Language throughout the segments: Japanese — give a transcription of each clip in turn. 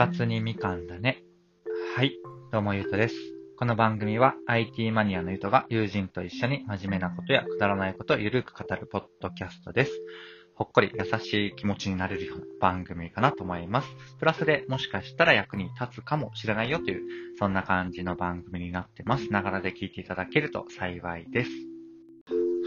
たつにみかんだね。はい、どうもゆうとです。この番組は IT マニアのゆうとが友人と一緒に真面目なことやくだらないことをゆるく語るポッドキャストです。ほっこり優しい気持ちになれるような番組かなと思います。プラスでもしかしたら役に立つかもしれないよという、そんな感じの番組になってます。ながらで聞いていただけると幸いです。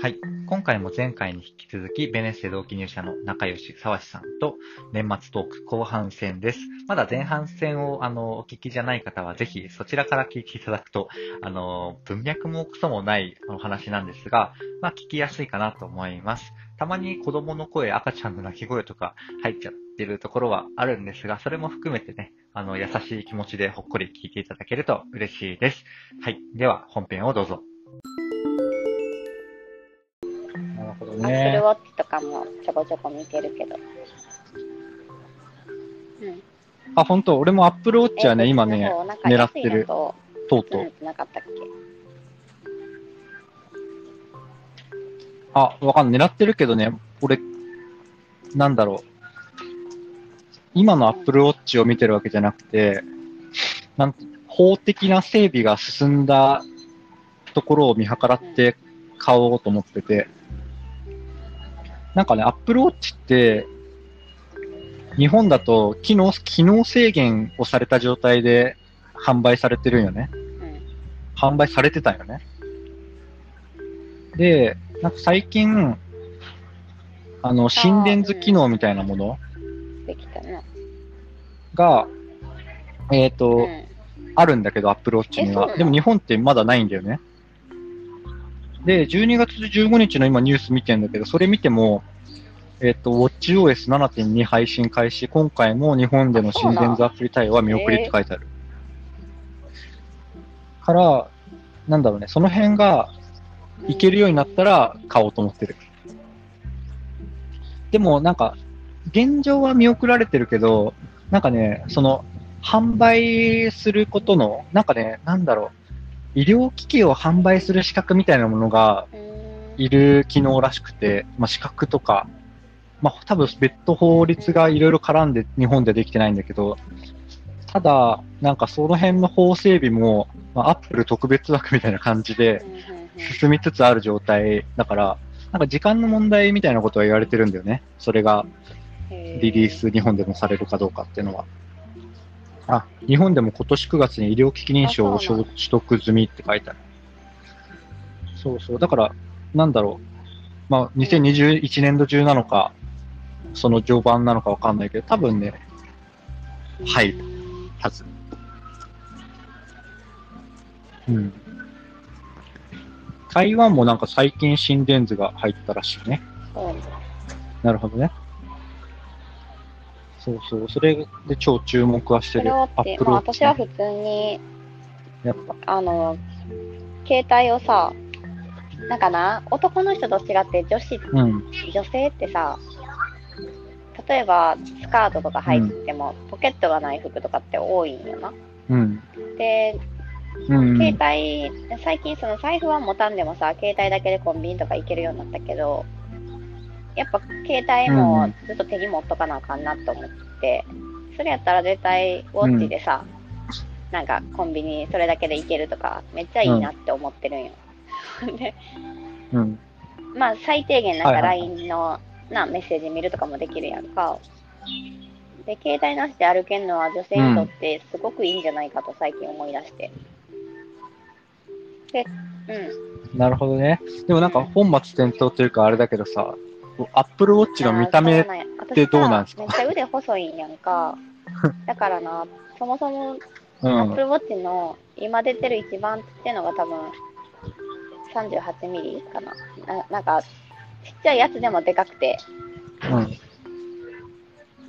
はい。今回も前回に引き続き、ベネッセ同期入社の仲良し沢志さんと年末トーク後半戦です。まだ前半戦をあのお聞きじゃない方はぜひそちらから聞いていただくと、あの、文脈もクソもないお話なんですが、まあ聞きやすいかなと思います。たまに子供の声、赤ちゃんの泣き声とか入っちゃってるところはあるんですが、それも含めてね、あの、優しい気持ちでほっこり聞いていただけると嬉しいです。はい。では、本編をどうぞ。アップルウォッチとかもちょこちょこ見てるけど。うん。あ、本当？俺も Apple Watch はね、え今ね、なんか狙ってる。ととうとう。なかったっけ？あ、わかんない。狙ってるけどね、俺、なんだろう。今の Apple Watch を見てるわけじゃなくて、なん法的な整備が進んだところを見計らって買おうと思ってて、なんかね、Apple Watch って、日本だと機能、機能制限をされた状態で販売されてるんよね。うん。販売されてたんよね。で、なんか最近、あの、心電図機能みたいなものできたな。が、えっ、と、うん。あるんだけど、Apple Watch には。でも日本ってまだないんだよね。で、12月15日の今ニュース見てんだけど、それ見ても、えっ、と、WatchOS7.2 配信開始、今回も日本での心電図アプリ対応は見送りって書いてある。から、なんだろうね、その辺がいけるようになったら買おうと思ってる。でもなんか、現状は見送られてるけど、なんかね、その、販売することの、なんかね、なんだろう、医療機器を販売する資格みたいなものがいる機能らしくて、まあ、資格とか、まあ、多分別途法律がいろいろ絡んで日本でできてないんだけど、ただ、なんかその辺の法整備も、まあ、アップル特別枠みたいな感じで進みつつある状態だから、なんか時間の問題みたいなことは言われてるんだよね。それがへリリース日本でもされるかどうかっていうのは。あ、日本でも今年9月に医療機器認証を取得済みって書いてある。そうそう。だから、なんだろう。まあ、2021年度中なのか、その序盤なのかわかんないけど、多分ね、入るはず。うん。台湾もなんか最近心電図が入ったらしいね。なるほどね。そうそう、それで超注目はしてる。それをって、まあ、私は普通に、やっぱ。あの、携帯をさ、なんかな、男の人と違って女子、うん。女性ってさ、例えばスカートとか入っても、ポケットがない服とかって多いんよな。うん。で、うん。携帯、最近その財布は持たんでもさ、携帯だけでコンビニとか行けるようになったけど、やっぱ携帯もずっと手に持っとかなあかんなと思って、それやったら絶対ウォッチでさ、なんかコンビニそれだけで行けるとか、めっちゃいいなって思ってるんよ。で、うん。まあ最低限なんか LINE のなメッセージ見るとかもできるやんか。で、携帯なしで歩けるのは女性にとってすごくいいんじゃないかと最近思い出して。で、うん。なるほどね。でもなんか本末転倒というかあれだけどさ、アップルウォッチの見た目ってどうなんすか？めっちゃ腕細いんやんか。だからな、そもそもうアップルん。ウォッチの今出てる一番っていうのが多分38ミリかな。ななんか、ちっちゃいやつでもでかくて、うん。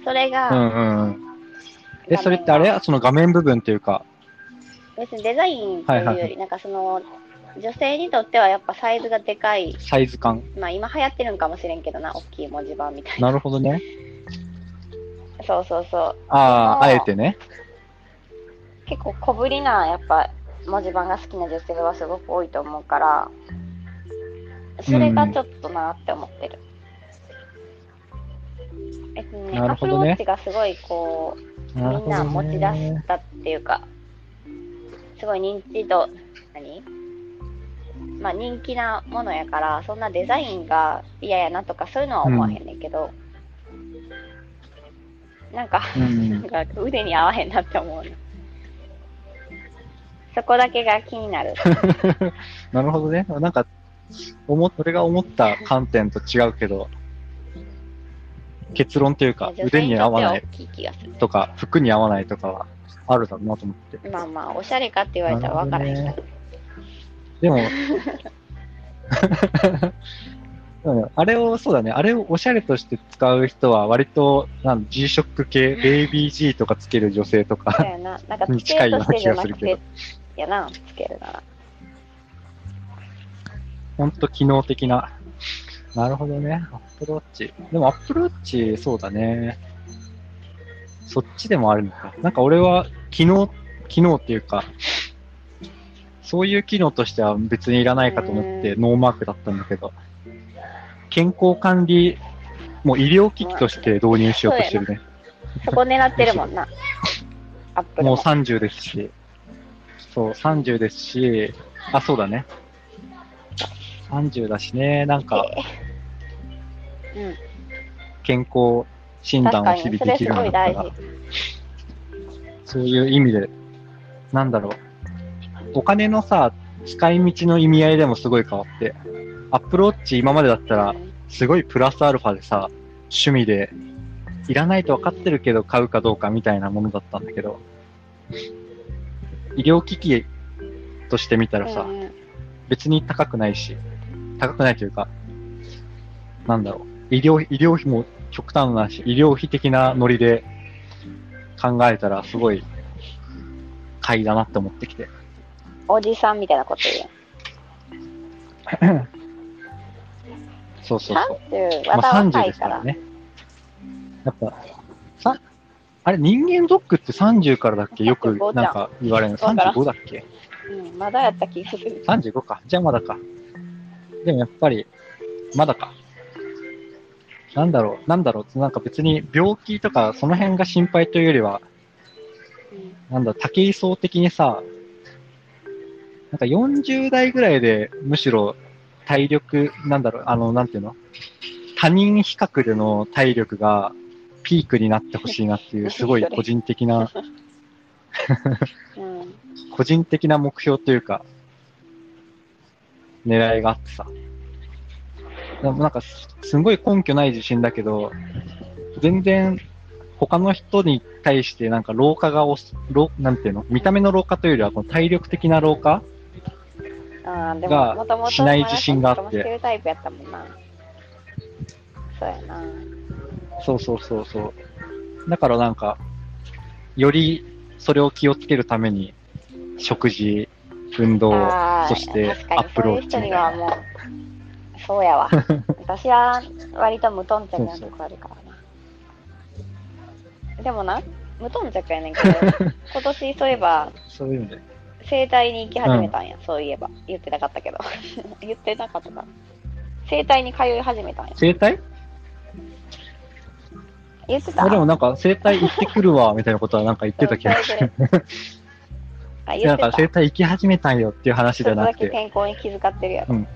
それが、うんうんうん。え、それってあれその画面部分っていうか、別にデザインというより、はいはいはなんかその、女性にとってはやっぱサイズがでかい、サイズ感。まあ今流行ってるんかもしれんけどな、大きい文字盤みたいな。なるほどね。そうそうそう。ああ、あえてね。結構小ぶりな、やっぱ文字盤が好きな女性はすごく多いと思うから、それがちょっとなって思ってる。えっとね、アップルウォッチがすごいこう、みんな持ち出したっていうか、すごい認知度、何？まあ人気なものやから、そんなデザインが嫌やなとかそういうのは思わへんねんけど、なんか、うんなんか腕に合わへんなって思うの。そこだけが気になる。なるほどね。なんか、思っ、俺が思った観点と違うけど、結論というか、腕に合わないとか、服に合わないとかはあるだろうなと思って。まあまあ、おしゃれかって言われたら分からへんから。でも、うんあれを、そうだね、あれをおしゃれとして使う人は割と、なん G-SHOCK 系、ベイビー G とかつける女性とか、に近いような気がするけどて、やな、つけるなら。ほんと機能的な。なるほどね、アップルウォッチ。でもアップルウォッチ、そうだね。そっちでもあるのか。なんか俺は、機能、機能っていうか、そういう機能としては別にいらないかと思ってうノーマークだったんだけど、健康管理、もう医療機器として導入しようとしてるね。そこ狙ってるもんな。アップルも。もう30ですし、そう、30ですし、あ、そうだね。30だしね、なんかうん。健康診断を日々できるようになったらそういう意味で、なんだろう。お金のさ、使い道の意味合いでもすごい変わって、アップルウォッチ今までだったら、すごいプラスアルファでさ、趣味で、いらないと分かってるけど買うかどうかみたいなものだったんだけど、医療機器として見たらさ、別に高くないし、高くないというか、なんだろう、医療、医療費も極端なし、医療費的なノリで考えたらすごい買いだなって思ってきて。おじさんみたいなこと言う。そうそうそう。30、まあまだ30若いか。ですかららね。やっぱ、さ、あれ人間ドックって30からだっけ？よく35なんか言われるの。そうから35だっけ？うん、まだやった気がする。35か。じゃあまだか。でもやっぱり、まだか。なんだろう、なんだろう、なんか別に病気とかその辺が心配というよりは、うんなんだ、武井壮的にさ、なんか40代ぐらいでむしろ体力、なんだろう、あの、なんていうの？他人比較での体力がピークになってほしいなっていう、すごい個人的な、うん。個人的な目標というか、狙いがあってさ。でもなんかす、ごい根拠ない自信だけど、全然他の人に対してなんか老化がおす、老なんていうの？見た目の老化というよりはこの体力的な老化がしない自信があってマラソンとかもしてるタイプやったもんな。そうやな。そうそうそうそう。だからなんか、よりそれを気をつけるために、食事、運動、そしてアップルウォッチそうそうやわ。私は割と無頓着なとこあるからな。でもな、無頓着やねんけど、今年そういえば、そういうので。整体に行き始めたんや、そういえば。言ってなかったけど。言ってなかったか。整体に通い始めたんや。整体？言ってたあでもなんか整体行ってくるわ、みたいなことはなんか言ってた気がする。あ、い言ってた。やなんか整体行き始めたんよっていう話じゃなくて、健康に気遣ってるやろ。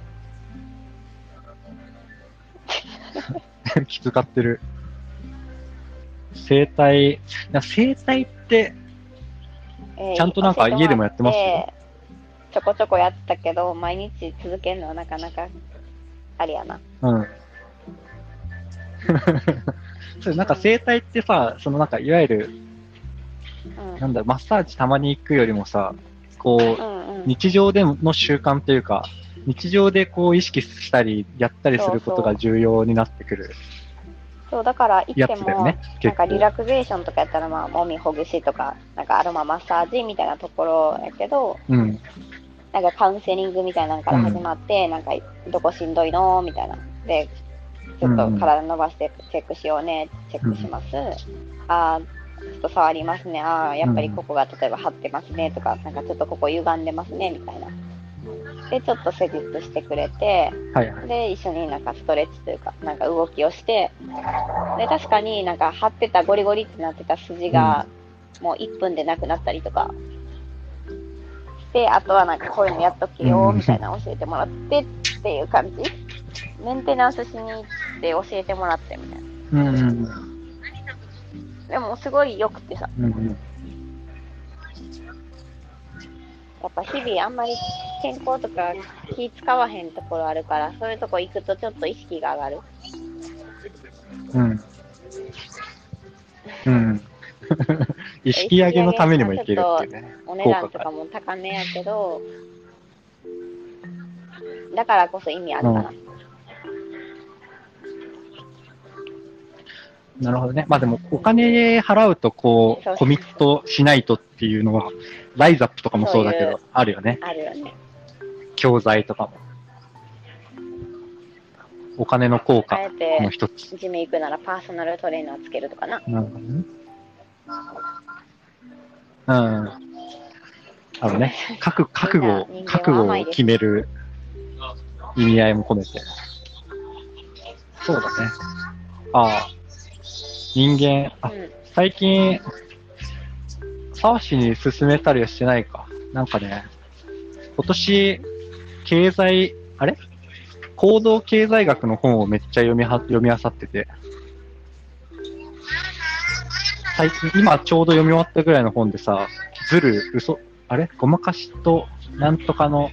気遣ってる。整体、整体って、えーちゃんとなんか家でもやってますよちょこちょこやってたけど、毎日続けるのはなかなか、ありやな。うん。そうなんか整体ってさ、そのなんかいわゆる、うん。なんだマッサージたまに行くよりもさ、こう、うんうん。日常での習慣というか、日常でこう意識したり、やったりすることが重要になってくるそう、だから行っても、ね、なん。かリラクゼーションとかやったら、まあ、もみほぐしとか、なんかアロママッサージみたいなところやけど、うん。なんかカウンセリングみたいなのから始まって、なんかどこしんどいのみたいな。で、ちょっと体伸ばしてチェックしようね、チェックします。あーちょっと触りますね。ああ、やっぱりここが例えば張ってますねとか、なんかちょっとここ歪んでますねみたいな。で、ちょっと施術してくれて、はいはい。で、一緒になんかストレッチというか、なんか動きをして、で、確かになんか張ってたゴリゴリってなってた筋が、もう1分でなくなったりとかして、あとはなんかこういうのやっとけよ、みたいなの教えてもらってっていう感じ。メンテナンスしに行って教えてもらってみたいな。うんうんでもすごい良くてさ、うんやっぱ日々あんまり健康とか気使わへんところあるから、そういうとこ行くとちょっと意識が上がる。うん。うん。意識上げのためにもいけるっていうね。お値段とかも高めやけど、だからこそ意味あるかな。なるほどね。まあでも、お金払うとこう、コミットしないとっていうのは、ライザップとかもそうだけそういど、あるよね。あるよね。教材とかも。お金の効あ果の一つ。ジム行くならパーソナルトレーナーつけるとかな。なるほどね。うん。あのね、覚覚悟を覚悟を決める意味合いも込めて。そうだね。ああ、人間、あ、うん。最近、沢氏に勧めたりはしてないか。なんかね、今年、経済、あれ？行動経済学の本をめっちゃ読みは、読み漁ってて。最近、今ちょうど読み終わったぐらいの本でさ、ずる、嘘、あれ？ごまかしと、なんとかの、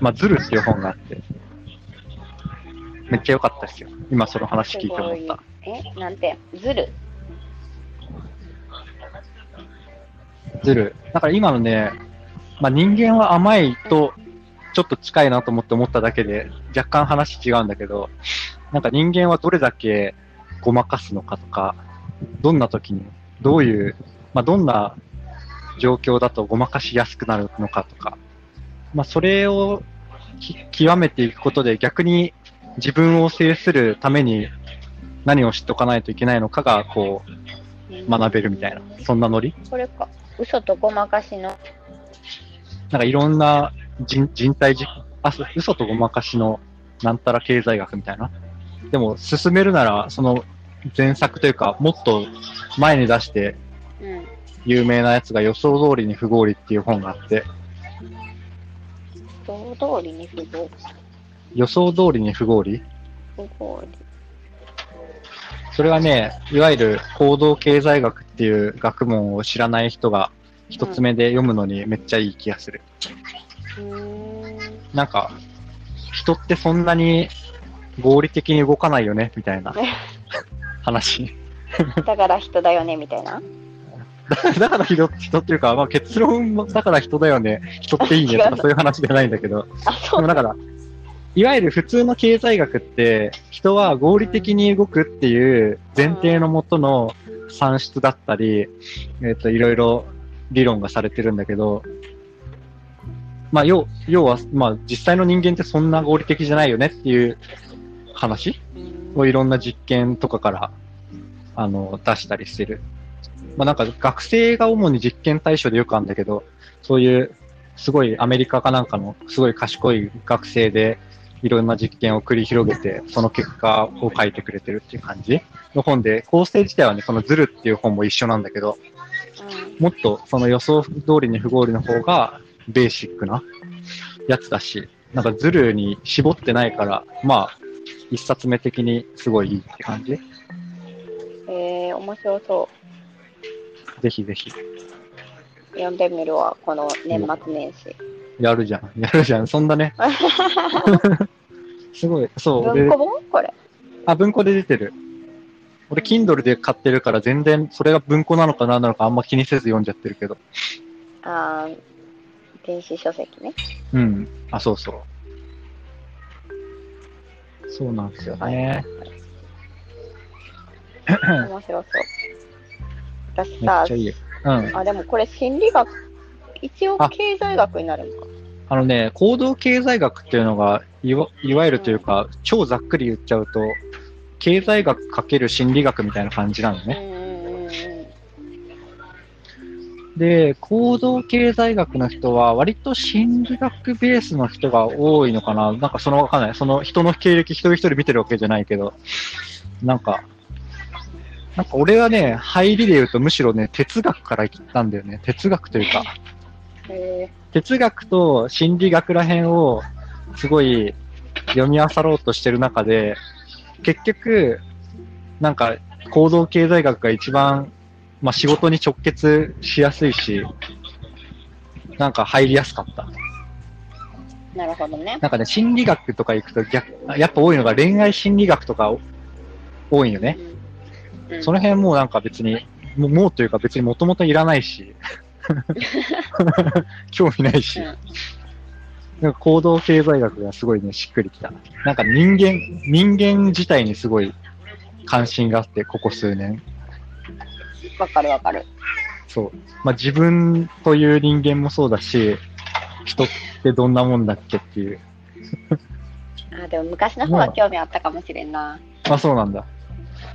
まあ、ずるっていう本があって、めっちゃ良かったですよ。今その話聞いて思った。えなんて、ずる。ずる。だから今のね、まあ、人間は甘いとちょっと近いなと思って思っただけで、若干話違うんだけど、なんか人間はどれだけごまかすのかとか、どんな時に、どういう、まあ、どんな状況だとごまかしやすくなるのかとか、まあ、それをき極めていくことで逆に自分を制するために何を知っておかないといけないのかが、こう、学べるみたいな、そんなノリ？これか。嘘とごまかしの。なんかいろんな人人体実、あ、嘘とごまかしのなんたら経済学みたいな。でも、進めるなら、その前作というか、もっと前に出してうん。有名なやつが予想通りに不合理っていう本があって、想通りに不合予想通りに不合理？不合理。それはね、いわゆる行動経済学っていう学問を知らない人が一つ目で読むのにめっちゃいい気がする。うーん。なんか、人ってそんなに合理的に動かないよね、みたいな 話。だから人だよね、みたいな？だから人人っていうか、まあ、結論もだから人だよね、人っていいね？とかそういう話じゃないんだけど、あ、そうでもだから、いわゆる普通の経済学って、人は合理的に動くっていう前提のもとの算出だったり、えっ、と、いろいろ理論がされてるんだけど、まあ、要、要は、まあ、実際の人間ってそんな合理的じゃないよねっていう話をいろんな実験とかから、あの、出したりしてる。まあなんか学生が主に実験対象でよくあるんだけど、そういうすごいアメリカかなんかのすごい賢い学生でいろんな実験を繰り広げて、その結果を書いてくれてるっていう感じの本で、構成自体はね、そのズルっていう本も一緒なんだけど、もっとその予想通りに不合理の方がベーシックなやつだし、なんかズルに絞ってないから、まあ、一冊目的にすごいいいって感じうん。えー、面白そぜひぜひ。う。読んでみるわ、この年末年始。やるじゃん。やるじゃん。そんなね。すごい。そう。俺文庫本？これ。あ、文庫で出てる。俺、Kindle で買ってるから全然、それが文庫なのか何なのかあんま気にせず読んじゃってるけど。あー電子書籍ね。うん。あ、そうそう。そうなんですよね。面白そう。私めっさちゃいい。うん。あ、でもこれ心理学、一応あ経済学になるのか。あのね、行動経済学っていうのが、いわいわゆるというか、超ざっくり言っちゃうと、経済学かける心理学みたいな感じなのね。で、行動経済学の人は割と心理学ベースの人が多いのかななんかそのわかんない。その人の経歴一人一人見てるわけじゃないけど、なんか、なんか俺はね、入りで言うとむしろね、哲学から行ったんだよね。哲学というか、へ哲学と心理学ら辺をすごい読み漁ろうとしてる中で、結局、なんか行動経済学が一番、まあ仕事に直結しやすいし、なんか入りやすかった。ーなるほどね。なんかね、心理学とか行くと逆、やっぱ多いのが恋愛心理学とか多いよね。うんその辺もうなんか別に、もうというか別にもともといらないし、興味ないし、うんなんか行動経済学がすごいね、しっくりきた。なんか人間、人間自体にすごい関心があって、ここ数年。わかるわかる。そう。まあ自分という人間もそうだし、人ってどんなもんだっけっていう。あ、でも昔の方は興味あったかもしれんな。まあそうなんだ。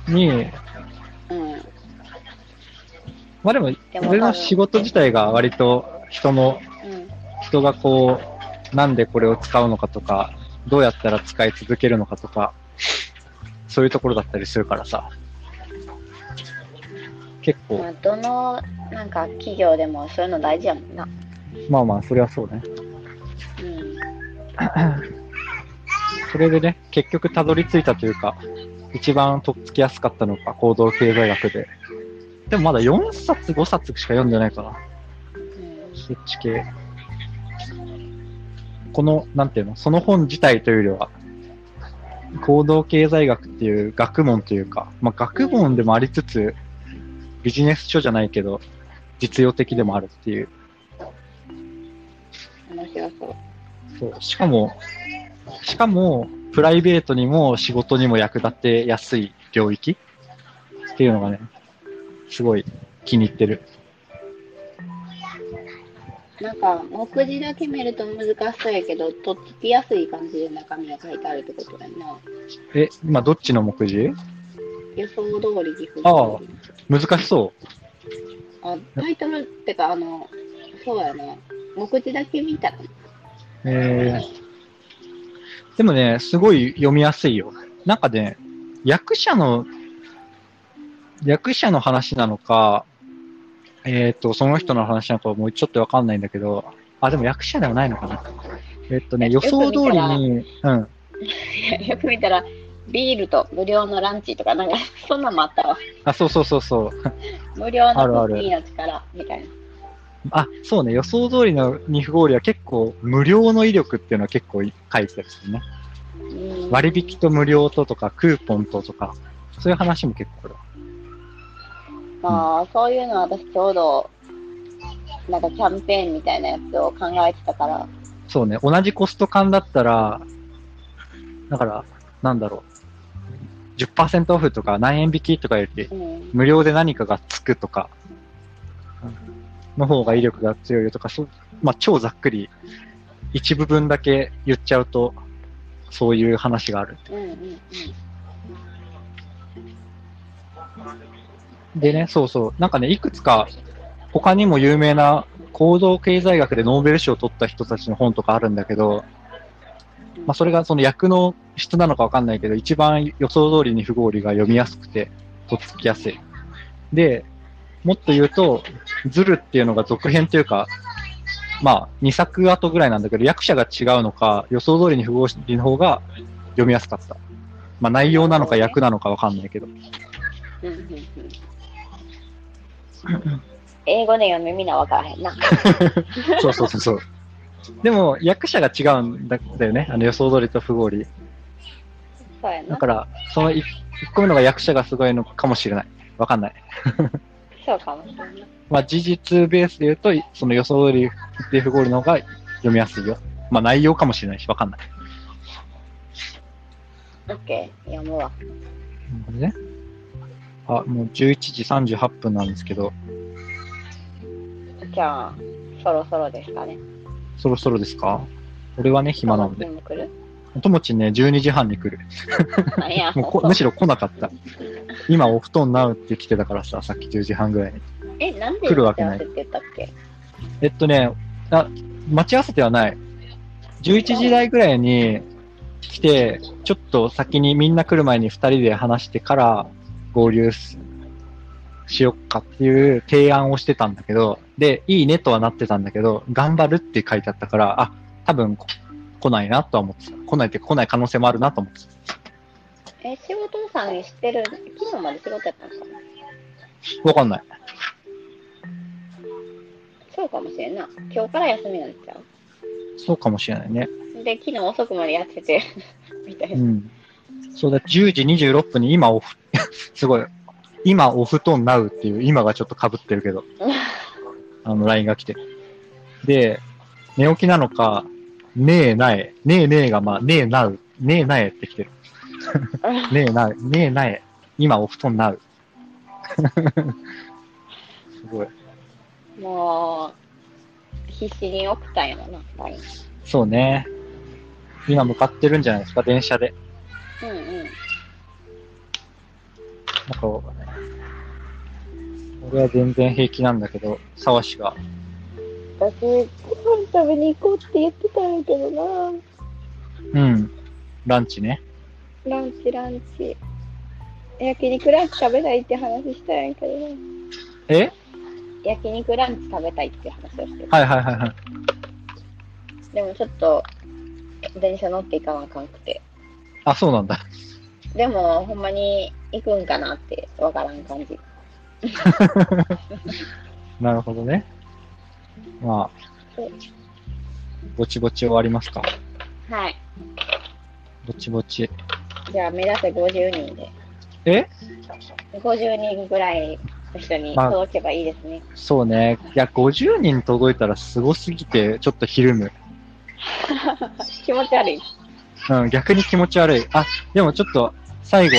に、うん。まあでも、俺の仕事自体が割と人の、うん。人がこう、なんでこれを使うのかとか、どうやったら使い続けるのかとか、そういうところだったりするからさ。結構ま、あ、どの、なんか、企業でもそういうの大事やもんな。まあまあ、それはそうね。うん。それでね、結局たどり着いたというか、一番とっつきやすかったのが行動経済学で。でもまだ4冊、5冊しか読んでないかな。うん。そっち系。この、なんていうの、その本自体というよりは、行動経済学っていう学問というか、まあ学問でもありつつ、ビジネス書じゃないけど、実用的でもあるっていう。面白そう。そう。しかも、しかも、プライベートにも仕事にも役立てやすい領域っていうのがね、すごい気に入ってる。なんか、目次だけ見ると難しそうやけど、とっつきやすい感じで中身が書いてあるってことだよな。え、今どっちの目次予想通り岐阜ああ難しそう。あ、タイトルってか、あの、そうやな。目次だけ見たら、えー、でもね、すごい読みやすいよ。なんかね、役者の、役者の話なのか、えっ、と、その人の話なのかもうちょっとわかんないんだけど、あ、でも役者ではないのかな。えっ、とね、予想通りに、うん。よく見たら、ビールと無料のランチとか、なんか、そんなんもあったわ。あ、そうそうそうそう。無料のクッキーの力、みたいな。あ、そうね、予想通りの二不合理は結構、無料の威力っていうのは結構書いてたりするね。うん割引と無料ととか、クーポンととか、そういう話も結構ある。まあ、そういうのは私ちょうど、なんかキャンペーンみたいなやつを考えてたから、そうね、同じコスト感だったら、だから、なんだろう。10%オフとか何円引きとかより、うん。無料で何かがつくとか、の方が威力が強いよとか、そうまあ、超ざっくり、一部分だけ言っちゃうと、そういう話がある。うんうんうん。でね、そうそう。なんかね、いくつか、他にも有名な行動経済学でノーベル賞を取った人たちの本とかあるんだけど、まあ、それがその役の質なのかわかんないけど、一番予想通りに不合理が読みやすくて、とっつきやすい。で、もっと言うと、ズルっていうのが続編というか、まあ、2作後ぐらいなんだけど、役者が違うのか、予想通りに不合理の方が読みやすかった。まあ、内容なのか役なのかわかんないけど。うんうんうん英語で読みみんなわからへんな。そうそうそうそう。でも、役者が違うんだだよね。あの予想通りと不合理。そうやな。だから、その 1, 個目のが役者がすごいのかもしれない。わかんない。そうかもしれない。まあ、事実ベースで言うと、その予想通りで不合理の方が読みやすいよ。まあ、内容かもしれないし、わかんない。オッケー、読むわ。ね。あ、もう11時38分なんですけど、じゃあ、そろそろですかね。そろそろですか？俺はね、暇なので。でも来る？ともちんね、12時半に来る。もうこむしろ来なかった。今お布団なうって来てたからさ、さっき10時半ぐらいに。え、なんで来るわけない待ち合わせって言ったっけ？えっとね、あ、待ち合わせてはない。11時台ぐらいに来て、ちょっと先にみんな来る前に2人で話してから合流すしよっかっていう提案をしてたんだけど、で、いいねとはなってたんだけど、頑張るって書いてあったから、あ、多分こ来ないなとは思ってた。来ないっていうか来ない可能性もあるなと思ってた。え、仕事のさんに知ってる、昨日まで仕事やったのか？なわかんない。そうかもしれんな。今日から休みなんちゃそうかもしれないね。うで、昨日遅くまでやってて、みたいうな。ん。そうだ、10時26分に今オフ、すごい、今お布団なうっていう、今がちょっと被ってるけど、あの、LINE が来て。で、寝起きなのか、ねえなえ、ねえねえがまあ、ねえなう、ねえなえって来てる。ねえなえ、ねえなえ、今お布団なう。すごい。もう、必死に送ったんやろな、そうね。今向かってるんじゃないですか、電車で。うんうん。なんか、俺は全然平気なんだけど、沢氏が、私、ご飯食べに行こうって言ってたんやけどな。うん、ランチね。ランチ、ランチ。焼肉ランチ食べたいって話したんやけどな。え？焼肉ランチ食べたいって話をしてる。はいはいはいはい。でもちょっと、電車乗っていかなあかんくて。あ、そうなんだ。でも、ほんまに行くんかなってわからん感じ。なるほどね。まあぼちぼち終わりますか。はい。ぼちぼち。じゃあ、目指せ50人で。え？50人ぐらいの人にまあ届けばいいですね。そうね。いや、50人届いたらすごすぎて、ちょっとひるむ。気持ち悪い。うん、逆に気持ち悪い。あ、でもちょっと、最後、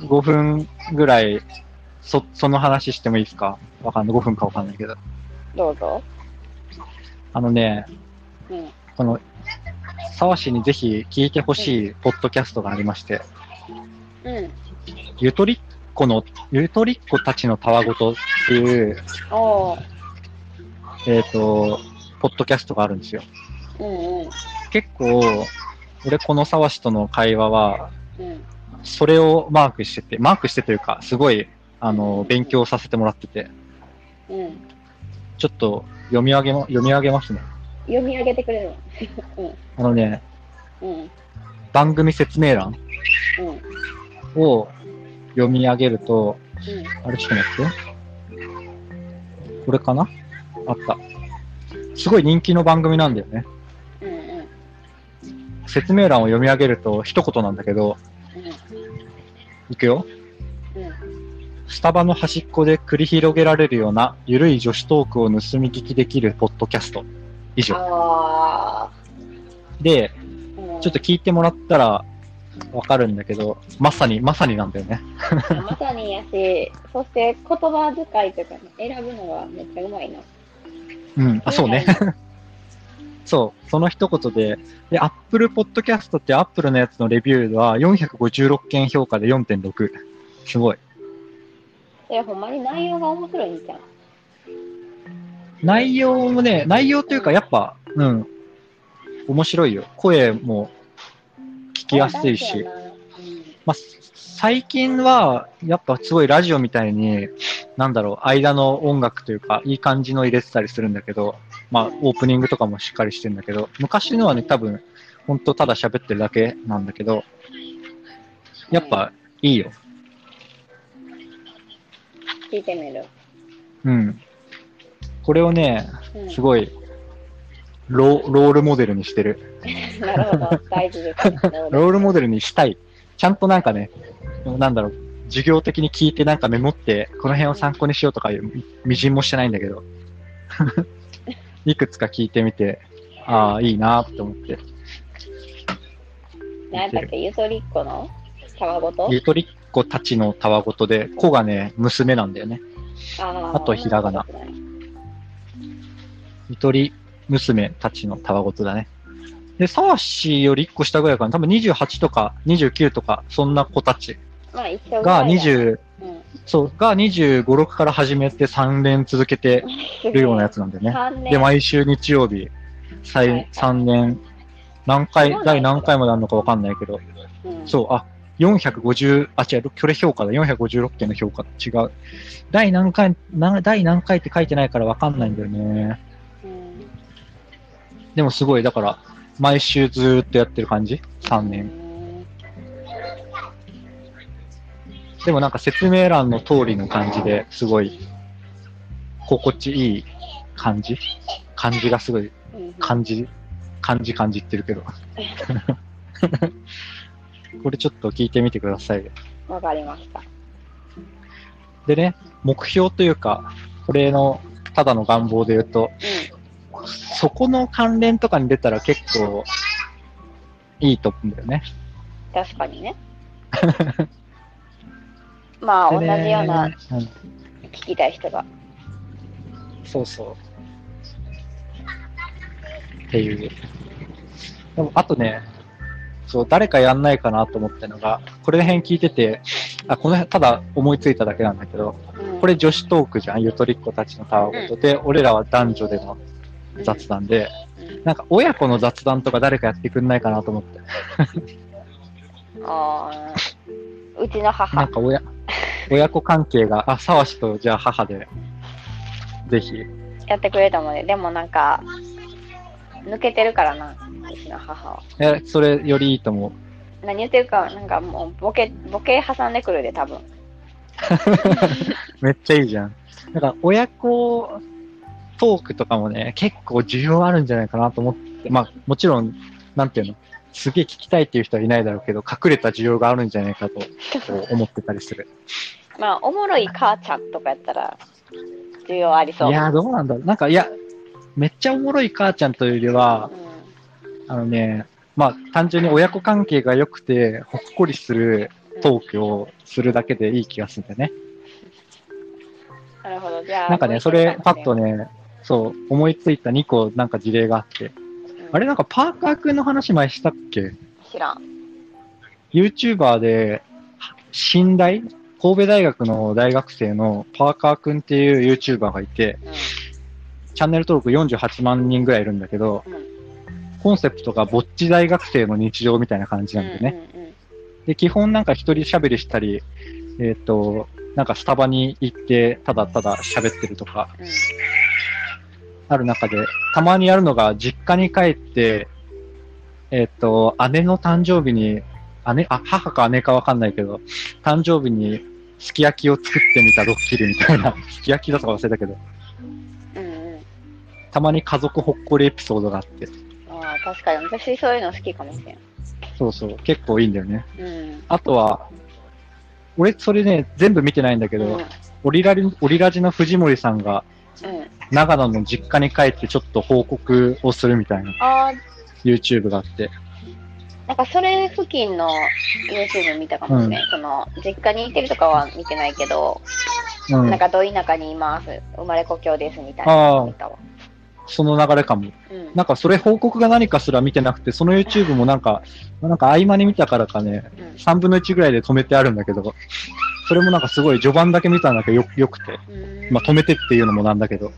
うん。5分ぐらい、そ、その話してもいいですか？わかんない。5分かわかんないけど。どうぞ。あのね、うん。この、沢氏にぜひ聞いてほしいポッドキャストがありまして、うん。ゆとりっ子の、ゆとりっ子たちのたわごとっていう。えっ、と、ポッドキャストがあるんですよ。うんうん。結構、俺この沢氏との会話は、うん。それをマークしてて、マークしてというか、すごい、あの、勉強させてもらってて、うん。ちょっと読み上げま、読み上げますね。読み上げてくれるの？あのね、うん。うん。番組説明欄うん。を読み上げると、うん。あれちょっと待って。これかな？あった。すごい人気の番組なんだよね。説明欄を読み上げると一言なんだけど、いくよ。スタバの端っこで繰り広げられるようなゆるい女子トークを盗み聞きできるポッドキャスト。以上。あで、ちょっと聞いてもらったらわかるんだけど、まさに、まさになんだよね。まさにやし、そして言葉遣いとかね、選ぶのがめっちゃうまいな。うん。あ、そうね。そう。その一言で、で、Apple Podcast って Apple のやつのレビューは456件評価で4.6。すごい。え、ほんまに内容が面白いんじゃん。内容もね、内容というかやっぱ、うん。面白いよ。声も聞きやすいし。まあ、最近は、やっぱすごいラジオみたいに、なんだろう、間の音楽というか、いい感じの入れてたりするんだけど、まあ、オープニングとかもしっかりしてるんだけど、昔のはね、多分、ほんとただ喋ってるだけなんだけど、やっぱ、いいよ。聞いてみる。うん。これをね、うん、すごい、ロロールモデルにしてる。なるほど、大事です。ロールモデルにしたい。ちゃんとなんかね、なんだろう、授業的に聞いてなんかメモって、この辺を参考にしようとかいうみみじんもしてないんだけど、いくつか聞いてみて、ああ、いいなって思って。何だっけ、ゆとりっ子の？たわごと？ゆとりっ子たちのたわごとで、子がね、娘なんだよね。ああとひらがな。ゆとり娘たちのたわごとだね。で、沢氏より1個下ぐらいかな。多分28とか29とか、そんな子たちがらいだ20、うんそう、が25、6から始めて3年続けてるようなやつなんだよね。3年で、毎週日曜日、最はい3年、何回第何回まであるのかわかんないけど、うんそう、あ、450、あ、違う、これ評価だ。456件の評価。違う。第何回、な第何回って書いてないからわかんないんだよね。うんでもすごい、だから、毎週ずーっとやってる感じ ?3 う年。でもなんか説明欄の通りの感じですごい、心地いい感じ？感じがすごいうん感じ、感じ感じってるけど。これちょっと聞いてみてください。わかりました。でね、目標というか、これのただの願望で言うと、そこの関連とかに出たら結構いいと思うんだよね。うん。確かにね。まあ、同じようなうん聞きたい人が。そうそう。っていう。でも、あとね、そう、誰かやんないかなと思ったのが、これ辺聞いてて、あ、この辺、ただ思いついただけなんだけど、うんこれ女子トークじゃん、ゆとりっ子たちのたわごとで、俺らは男女での雑談で、うんなんか親子の雑談とか誰かやってくんないかなと思って。あーうちのな母ん。か親、親子関係が、あ、沢氏とじゃあ母で、ぜひ。やってくれたので、でもなんか、抜けてるからな、うちの母は。え、それよりいいと思う。何言ってるか、なんかもう、ボケ、ボケ挟んでくるで、多分。めっちゃいいじゃん。なんか、親子トークとかもね、結構需要あるんじゃないかなと思って、まあ、もちろん、なんていうの、すげえ聞きたいっていう人はいないだろうけど、隠れた需要があるんじゃないかと思ってたりする。まあ、おもろい母ちゃんとかやったら、需要ありそう。いやー、どうなんだろう。なんか、いや、めっちゃおもろい母ちゃんというよりは、あのね、まあ、単純に親子関係が良くて、ほっこりするトークをするだけでいい気がするんだよね。なるほど、じゃあ。なんかね、それ、パッとね、そう、思いついた2個なんか事例があって、うん、あれなんかパーカー君の話前したっけ？知らん。?YouTuber で、新大神戸大学の大学生のパーカー君っていう YouTuber がいて、うん。チャンネル登録48万人ぐらいいるんだけど、うん。コンセプトがぼっち大学生の日常みたいな感じなんだよね。うんうんうん。で、基本なんか一人喋りしたり、えっ、と、なんかスタバに行って、ただただ喋ってるとか、うんある中で、たまにやるのが、実家に帰って、えっ、と、姉の誕生日に、姉、あ、母か姉かわかんないけど、誕生日にすき焼きを作ってみたドッキリみたいな、すき焼きだとか忘れたけど、うんうん。たまに家族ほっこりエピソードがあって、ああ、確かに。私そういうの好きかもしれん。そうそう、結構いいんだよね。うん。あとは、俺、それね、全部見てないんだけど、うん。オリラリ、オリラジの藤森さんが、うん。長野の実家に帰ってちょっと報告をするみたいなああ、YouTube があって、なんかそれ付近の YouTube 見たかもしれん。その、実家に行ってるとかは見てないけど、うんなん。かど田舎にいます。生まれ故郷ですみたいな見たわ。その流れかも。うん。なんかそれ報告が何かすら見てなくて、その YouTube もなんか、なんか合間に見たからかね、うん3分の1ぐらいで止めてあるんだけど、それもなんかすごい序盤だけ見たんだけどよよくて、うんまあ止めてっていうのもなんだけど、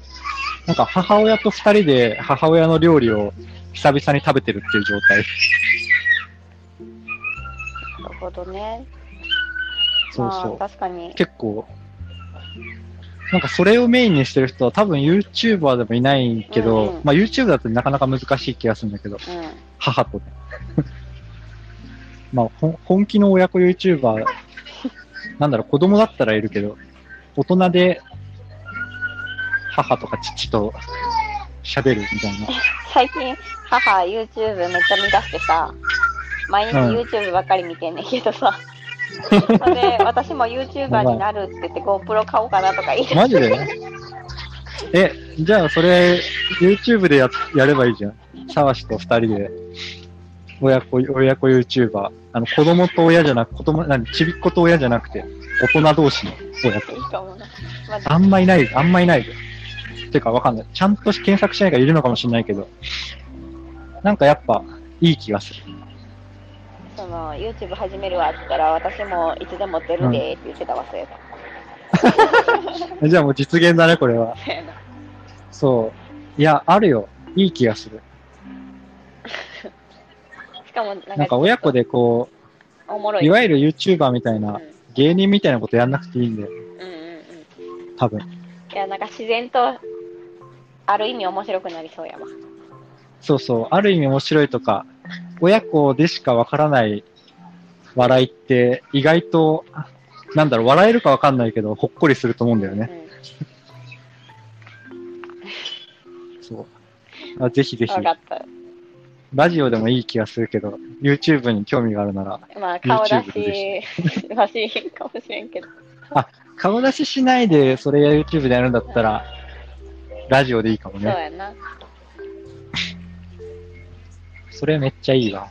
なんか母親と2人で母親の料理を久々に食べてるっていう状態。なるほどね。そうそうまあ、確かに。結構、なんかそれをメインにしてる人は多分 YouTuber でもいないけど、うんうんまあ YouTube だとなかなか難しい気がするんだけど、うん。母とね。まあ、本気の親子 YouTuber、なんだろう、子供だったらいるけど、大人で母とか父と喋るみたいな。最近、母 YouTube めっちゃ見出してさ、毎日うん YouTube ばっかり見てんねんけどさ、それで私も YouTuber になるって言って GoPro 買おうかなとか言い出マジで？え、じゃあそれ、YouTube でややればいいじゃん。沢氏と二人で、親子、親子 YouTuber。あの、子供と親じゃなく、子供、何、ちびっ子と親じゃなくて、大人同士の親子。いいかもあんまいない、あんまいないで。てかわかんない。ちゃんと検索しないからいるのかもしれないけど、なんかやっぱ、いい気がする。その、YouTube 始めるわって言ったら、私もいつでも出るでって言ってたわ、そういえば。じゃあもう実現だね、これは。そうやなそう。いや、あるよ。いい気がする。しかも、なんか、なんか親子でこう、おもろい。いわゆる YouTuber みたいうん、うなん芸人みたいなことやんなくていいんだよ。うんうん。多分。いや、なんか自然と、ある意味面白くなりそうやわ。そうそう。ある意味面白いとか、親子でしかわからない笑いって意外と、なんだろう、笑えるかわかんないけど、ほっこりすると思うんだよね。そう。あぜひぜうん。ひ。ラジオでもいい気がするけど、YouTube に興味があるなら、まあ、顔出しはしへんかもしれんけど。顔出ししないでそれや YouTube でやるんだったら、ラジオでいいかもそうね。やな。それめっちゃいいわ。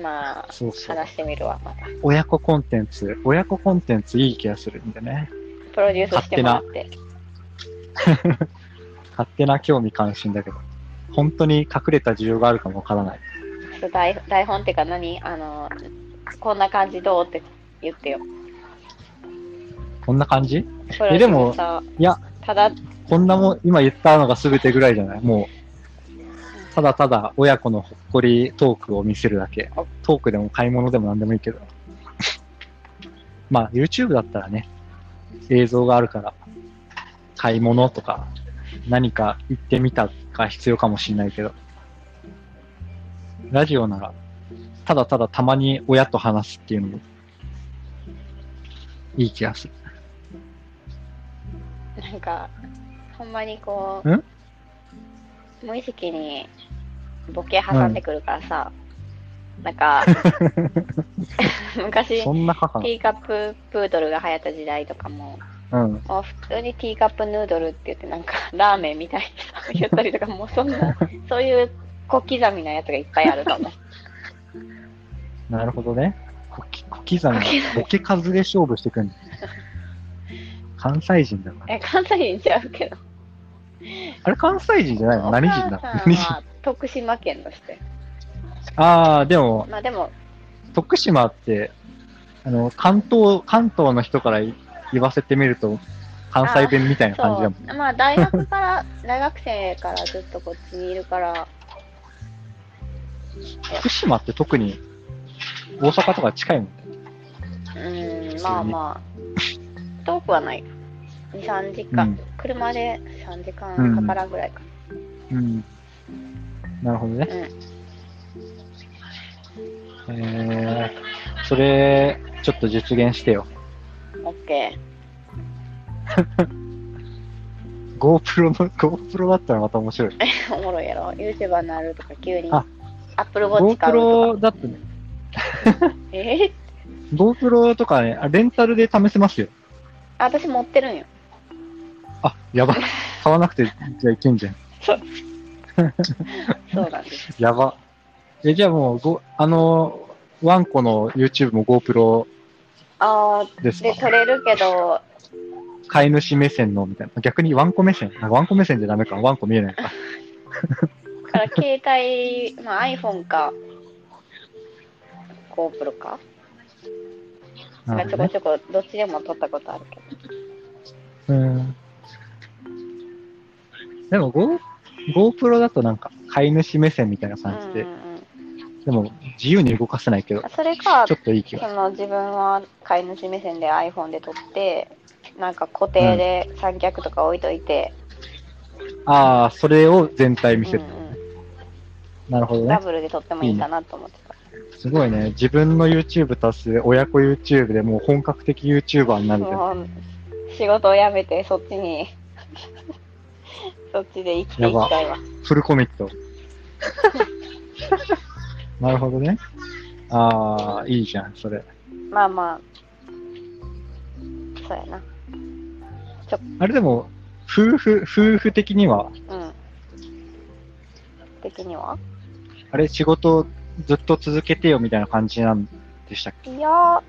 まあ、そうそう。話してみるわ、また。親子コンテンツ、親子コンテンツいい気がするんでね。プロデュースしてもらって。勝手な 興味関心だけど、本当に隠れた需要があるかもわからない。台台本っていうか何？あの、こんな感じどうって言ってよ。こんな感じ？プロデュースでもさいや、ただ、こんなもん、今言ったのが全てぐらいじゃない？もう、ただただ親子のほっこりトークを見せるだけ。トークでも買い物でも何でもいいけど。まあ、YouTube だったらね、映像があるから、買い物とか、何か行ってみたが必要かもしれないけど、ラジオなら、ただただたまに親と話すっていうのも、いい気がする。なんか、ほんまにこう、ん？無意識にボケ挟んでくるからさ、なんか、昔、そんな母ティーカッププードルが流行った時代とかも、うん。もう普通にティーカップヌードルって言ってなんかラーメンみたいにさ言ったりとかもうそんな、そういう小刻みなやつがいっぱいあるかも。なるほどね。小刻みなボケ数で勝負してくんだ関西人だから。え、関西人ちゃうけど。あれ関西人じゃないの？何人だ？何人？は徳島県として。ああ、でも、まあでも、徳島って、あの、関東、関東の人から言わせてみると、関西弁みたいな感じだもん。そう。まあ大学から、大学生からずっとこっちにいるから、福島って特に、大阪とか近いもんね。うーん、まあまあ、遠くはない。2、3時間、うん車で3時間かからんぐらいか。うん。なるほどね。うん。えー、それ、ちょっと実現してよ。オッケ GoPro の、GoPro だったらまた面白い。ー。おもろいやろ。YouTuber になるとか急に。あ Apple Watch 買うと GoPro か。だってね、えー、GoPro とかね、あレンタルで試せますよ。あ私持ってるんよ。あ、やば。買わなくて、じゃあいけんじゃん。そうなんです。やば。え、じゃあもう、ご、あの、ワンコの YouTube も GoPro あー、で、ですか？撮れるけど、飼い主目線のみたいな。逆にワンコ目線？あワンコ目線じゃダメか。ワンコ見えないか。から携帯、まあ iPhone か、GoPro か。なるほどねちょこちょこ、どっちでも撮ったことあるけど。うん。でも、Go、GoPro だとなんか、飼い主目線みたいな感じで、うんうんうんでも、自由に動かせないけど、それかちょ、っといい気が。その自分は飼い主目線で iPhone で撮って、なんか固定で三脚とか置いといて、ああ、それを全体見せる。うんうんなるほどね。ダブルで撮ってもいいかなと思ってた。すごいね。自分の YouTube 足す親子 YouTube でもう本格的 YouTuber になるじゃん。仕事を辞めてそっちに、そっちで生きていきたいわ。フルコミット。なるほどね。ああ、いいじゃん、それ。まあまあ、そうやな。あれでも、夫婦、夫婦的には、うん。的には？あれ仕事ずっと続けてよみたいな感じなんでしたっけ？いやー。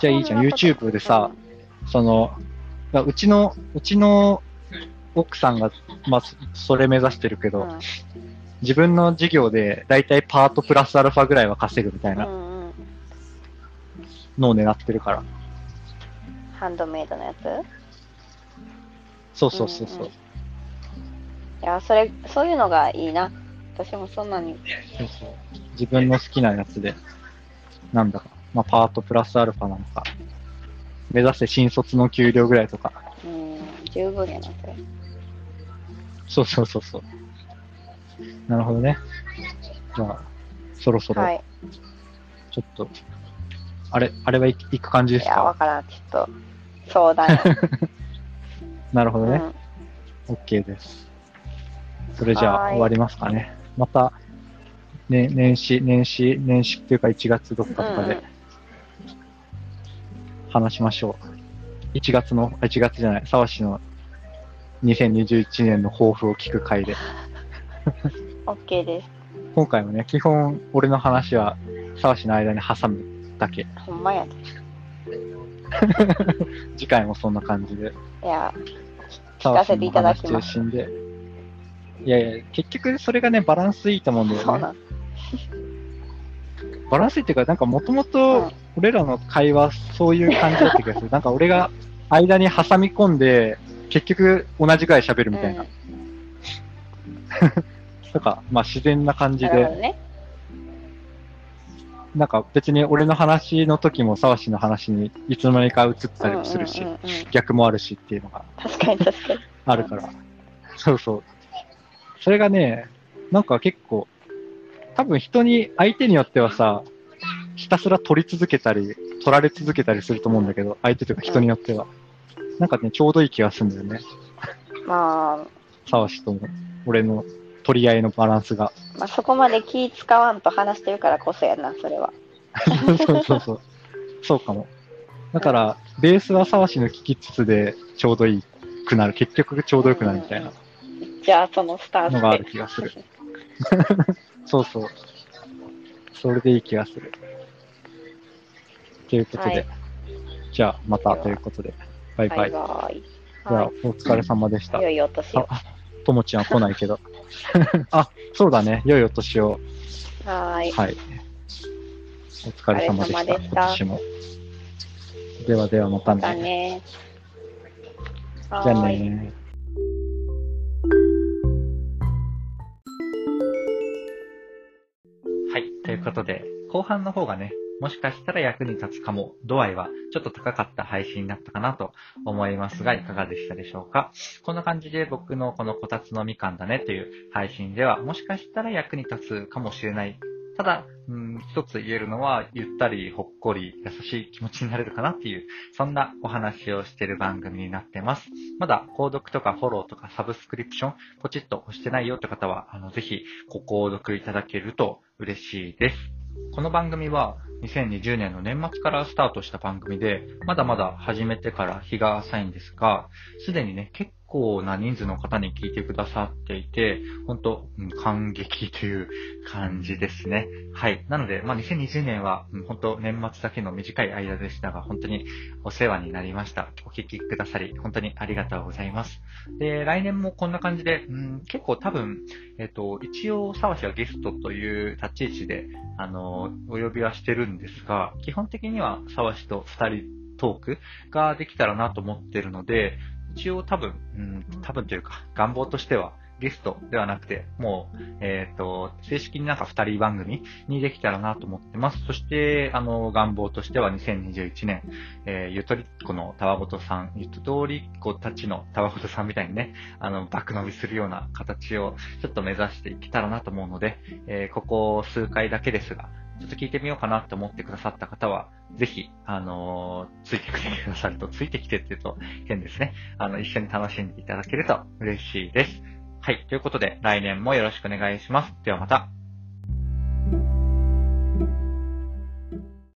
じゃあいいじゃん YouTube でさその、まあうちの、うちの奥さんが、まあ、そそれ目指してるけど、うん自分の事業でだいたいパートプラスアルファぐらいは稼ぐみたいな。のを狙ってるから。ハンドメイドのやつ？そうそうそうそう。んんいや、それ、そういうのがいいな。私もそんなに。そうそう自分の好きなやつで、なんだか、まあ、パートプラスアルファなのか、目指せ新卒の給料ぐらいとか、うん、十分やな、それ。そうそうそうそう。なるほどね。じゃあ、そろそろ、はい。ちょっと、あれ、あれは行く行く感じですいや、わかからん。ちょっと、相談や。なるほどね。うん。OK です。それじゃあ終わりますかね。また、ね、年始、年始、年始っていうか1月どっかとかでうんうん話しましょう。1月の、あ1月じゃない、沢氏の2021年の抱負を聞く回で。OK です。今回もね、基本俺の話は沢氏の間に挟むだけ。ほんまやで。次回もそんな感じで。いや、沢せていただきます中心で。いやいや、結局それがね、バランスいいと思うんだよね。バランスいいっていうか、なんかもともうとん俺らの会話そういう感じだった気がする。なんか俺が間に挟み込んで、結局同じくらい喋るみたいな。うん なんか、まあ自然な感じで、なね。なんか別に俺の話の時も沢氏の話にいつの間にか移ったりもするし逆もあるしっていうのが確かに確かに。あるから。そうそう。それがね、なんか結構、多分人に、相手によってはさ、ひたすら取り続けたり、取られ続けたりすると思うんだけど、相手というか人によっては。なんかね、ちょうどいい気がするんだよね。まあ、沢氏とも、俺の取り合いのバランスが。まあ、そこまで気使わんと話してるからこそやな、それは。そうそうそう。そうかも。だから、ベースは沢氏の聞きつつでちょうどいいくなる。結局ちょうどよくなるみたいな。じゃあ、そのスタンスで。のがある気がする そうそう。それでいい気がする。ということで、はいじゃあまたということで、バイバイ。バイバイ。じゃあはお疲れ様でしたい。。良いお年を。あ、ともちゃん来ないけど。あ、そうだね。良いお年を。はーい。はい。お疲れ様でした。今年も。ではではまたね。だね。じゃあね。はい。ということで、後半の方がね、もしかしたら役に立つかも、度合いはちょっと高かった配信になったかなと思いますが、いかがでしたでしょうか？こんな感じで僕のこのこたつのみかんだねという配信では、もしかしたら役に立つかもしれない。ただ、うん、一つ言えるのは、ゆったり、ほっこり、優しい気持ちになれるかなっていう、そんなお話をしている番組になってます。まだ、購読とかフォローとかサブスクリプション、ポチッと押してないよって方は、あの、ぜひ、ご購読いただけると嬉しいです。この番組は2020年の年末からスタートした番組で、まだまだ始めてから日が浅いんですが、すでにね、結構な人数の方に聞いてくださっていて、本当、うん感激という感じですね。はい。なので、まあ、2020年は、うん本当年末だけの短い間でしたが、本当にお世話になりました。お聞きくださり、本当にありがとうございます。で、来年もこんな感じで、うん、結構多分、えっと、一応、沢氏はゲストという立ち位置で、あの、お呼びはしてるんですが、基本的には沢氏と二人トークができたらなと思ってるので、一応多分、うん、多分というか、願望としては、ゲストではなくて、もう、えっ、と、正式になんか二人番組にできたらなと思ってます。そして、あの、願望としては2021年、えーゆとりっ子のたわごとさん、ゆとりっ子たちのたわごとさんみたいにね、あの、爆伸びするような形をちょっと目指していけたらなと思うので、えーここ数回だけですが、ちょっと聞いてみようかなと思ってくださった方は、ぜひ、あのーついてきてくださると、ついてきてって言うと変ですね。あの、一緒に楽しんでいただけると嬉しいです。はい。ということで、来年もよろしくお願いします。ではまた。